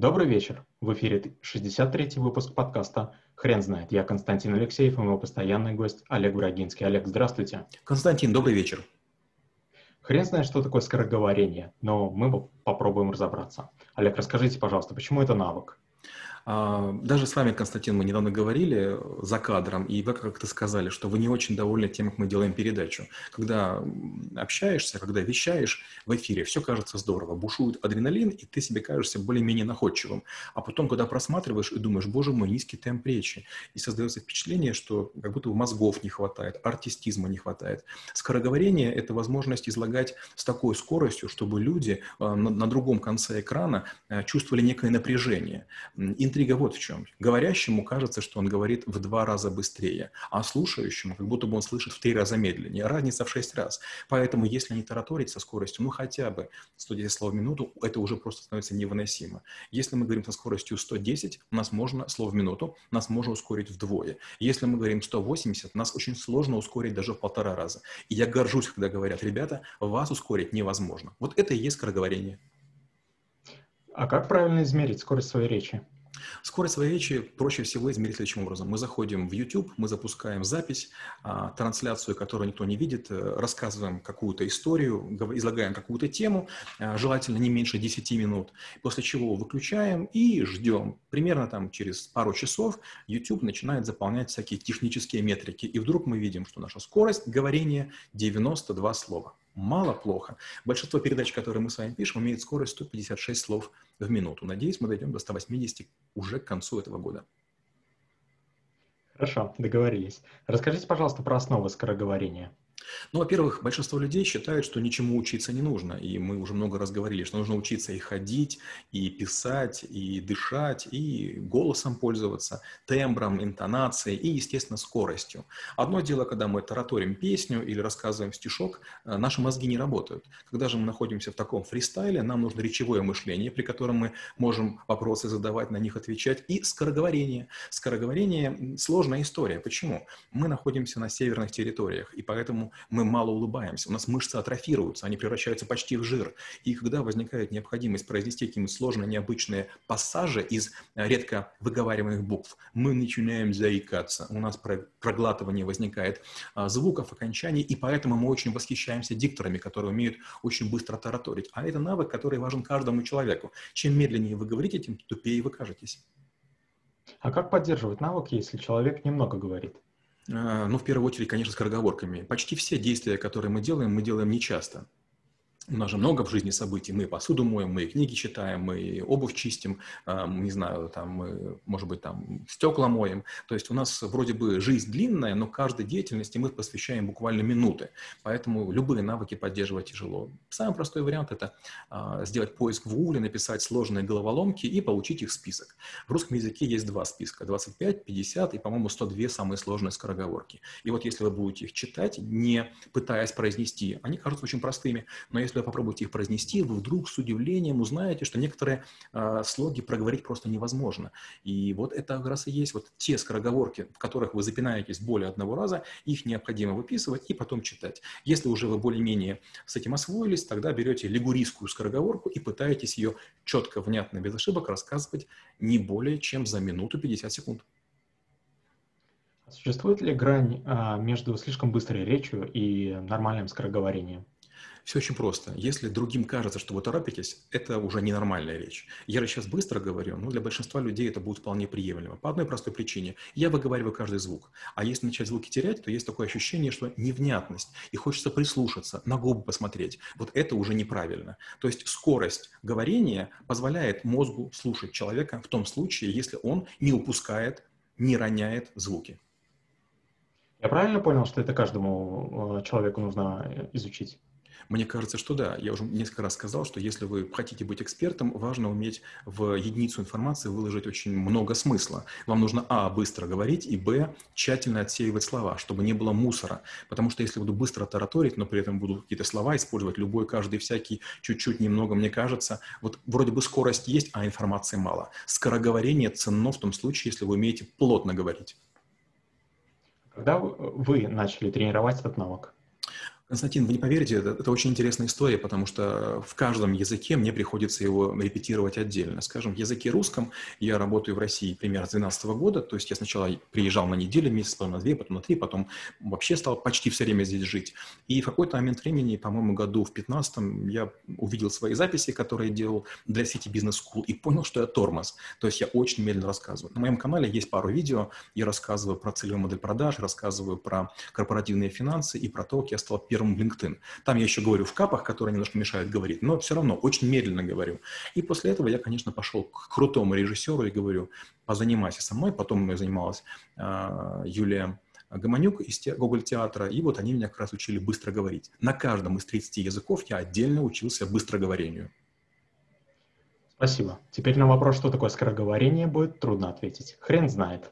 Добрый вечер. В эфире 63-й выпуск подкаста «Хрен знает». Я Константин Алексеев и мой постоянный гость Олег Брагинский. Олег, здравствуйте. Константин, добрый вечер. Хрен знает, что такое скороговорение, но мы попробуем разобраться. Олег, расскажите, пожалуйста, почему это навык? А, даже с вами, Константин, мы недавно говорили за кадром, и вы как-то сказали, что вы не очень довольны тем, как мы делаем передачу. Когда общаешься, когда вещаешь в эфире, все кажется здорово, бушует адреналин, и ты себе кажешься более-менее находчивым. А потом, когда просматриваешь и думаешь, боже мой, низкий темп речи, и создается впечатление, что как будто мозгов не хватает, артистизма не хватает. Скороговорение – это возможность излагать с такой скоростью, чтобы люди а, на, на другом конце экрана а, чувствовали некое напряжение интрига вот в чем. Говорящему кажется, что он говорит в два раза быстрее, а слушающему как будто бы он слышит в три раза медленнее. Разница в шесть раз. Поэтому если не тараторить со скоростью, ну хотя бы 110 слов в минуту, это уже просто становится невыносимо. Если мы говорим со скоростью 110, у нас можно слов в минуту, нас можно ускорить вдвое. Если мы говорим 180, нас очень сложно ускорить даже в полтора раза. И я горжусь, когда говорят, ребята, вас ускорить невозможно. Вот это и есть скороговорение. А как правильно измерить скорость своей речи? Скорость своей речи проще всего измерить следующим образом. Мы заходим в YouTube, мы запускаем запись, а, трансляцию, которую никто не видит, э, рассказываем какую-то историю, излагаем какую-то тему, а, желательно не меньше 10 минут, после чего выключаем и ждем. Примерно там через пару часов YouTube начинает заполнять всякие технические метрики, и вдруг мы видим, что наша скорость говорения 92 слова. Мало, плохо. Большинство передач, которые мы с вами пишем, имеют скорость 156 слов в минуту. Надеюсь, мы дойдем до 180 уже к концу этого года. Хорошо, договорились. Расскажите, пожалуйста, про основы скороговорения. Ну, во-первых, большинство людей считают, что ничему учиться не нужно. И мы уже много раз говорили, что нужно учиться и ходить, и писать, и дышать, и голосом пользоваться, тембром, интонацией и, естественно, скоростью. Одно дело, когда мы тараторим песню или рассказываем стишок, э, наши мозги не работают. Когда же мы находимся в таком фристайле, нам нужно речевое мышление, при котором мы можем вопросы задавать, на них отвечать, и скороговорение. Скороговорение – сложная история. Почему? Мы находимся на северных территориях, и поэтому мы мало улыбаемся, у нас мышцы атрофируются, они превращаются почти в жир. И когда возникает необходимость произнести какие-нибудь сложные, необычные пассажи из э, редко выговариваемых букв, мы начинаем заикаться, у нас проглатывание возникает а, звуков, окончаний, и поэтому мы очень восхищаемся дикторами, которые умеют очень быстро тараторить. А это навык, который важен каждому человеку. Чем медленнее вы говорите, тем тупее вы кажетесь. А как поддерживать навык, если человек немного говорит? А, ну, в первую очередь, конечно, скороговорками. Почти все действия, которые мы делаем, мы делаем нечасто. У нас же много в жизни событий. Мы посуду моем, мы книги читаем, мы обувь чистим, не знаю, там мы, может быть, там стекла моем. То есть у нас вроде бы жизнь длинная, но каждой деятельности мы посвящаем буквально минуты. Поэтому любые навыки поддерживать тяжело. Самый простой вариант – это а, сделать поиск в Google, написать сложные головоломки и получить их список. В русском языке есть два списка – 25, 50 и, по-моему, 102 самые сложные скороговорки. И вот если вы будете их читать, не пытаясь произнести, они кажутся очень простыми, но если вы попробуете их произнести, вы вдруг с удивлением узнаете, что некоторые э, слоги проговорить просто невозможно. И вот это как раз и есть вот те скороговорки, в которых вы запинаетесь более одного раза, их необходимо выписывать и потом читать. Если уже вы более-менее с этим освоились, тогда берете лигурийскую скороговорку и пытаетесь ее четко, внятно, без ошибок рассказывать не более чем за минуту 50 секунд. Существует ли грань а, между слишком быстрой речью и нормальным скороговорением? Все очень просто. Если другим кажется, что вы торопитесь, это уже ненормальная речь. Я сейчас быстро говорю, но для большинства людей это будет вполне приемлемо. По одной простой причине. Я выговариваю каждый звук. А если начать звуки терять, то есть такое ощущение, что невнятность. И хочется прислушаться, на губы посмотреть. Вот это уже неправильно. То есть скорость говорения позволяет мозгу слушать человека в том случае, если он не упускает, не роняет звуки. Я правильно понял, что это каждому э, человеку нужно э, изучить? Мне кажется, что да. Я уже несколько раз сказал, что если вы хотите быть экспертом, важно уметь в единицу информации выложить очень много смысла. Вам нужно, а, быстро говорить, и, б, тщательно отсеивать слова, чтобы не было мусора. Потому что если буду быстро тараторить, но при этом буду какие-то слова использовать, любой, каждый, всякий, чуть-чуть, немного, мне кажется, вот вроде бы скорость есть, а информации мало. Скороговорение ценно в том случае, если вы умеете плотно говорить. Когда вы начали тренировать этот навык? Константин, вы не поверите, это, это очень интересная история, потому что в каждом языке мне приходится его репетировать отдельно. Скажем, в языке русском я работаю в России примерно с 2012 года, то есть я сначала приезжал на неделю, месяц, потом на две, потом на три, потом вообще стал почти все время здесь жить. И в какой-то момент времени, по-моему, году в 15 я увидел свои записи, которые делал для сети Business School, и понял, что я тормоз. То есть я очень медленно рассказываю. На моем канале есть пару видео, я рассказываю про целевую модель продаж, рассказываю про корпоративные финансы и про то, как я стал первым первым LinkedIn. Там я еще говорю в капах, которые немножко мешают говорить, но все равно очень медленно говорю. И после этого я, конечно, пошел к крутому режиссеру и говорю, позанимайся со мной. Потом мной занималась э, Юлия Гомонюк из Google театра, и вот они меня как раз учили быстро говорить. На каждом из 30 языков я отдельно учился быстроговорению. Спасибо. Теперь на вопрос, что такое скороговорение, будет трудно ответить. Хрен знает.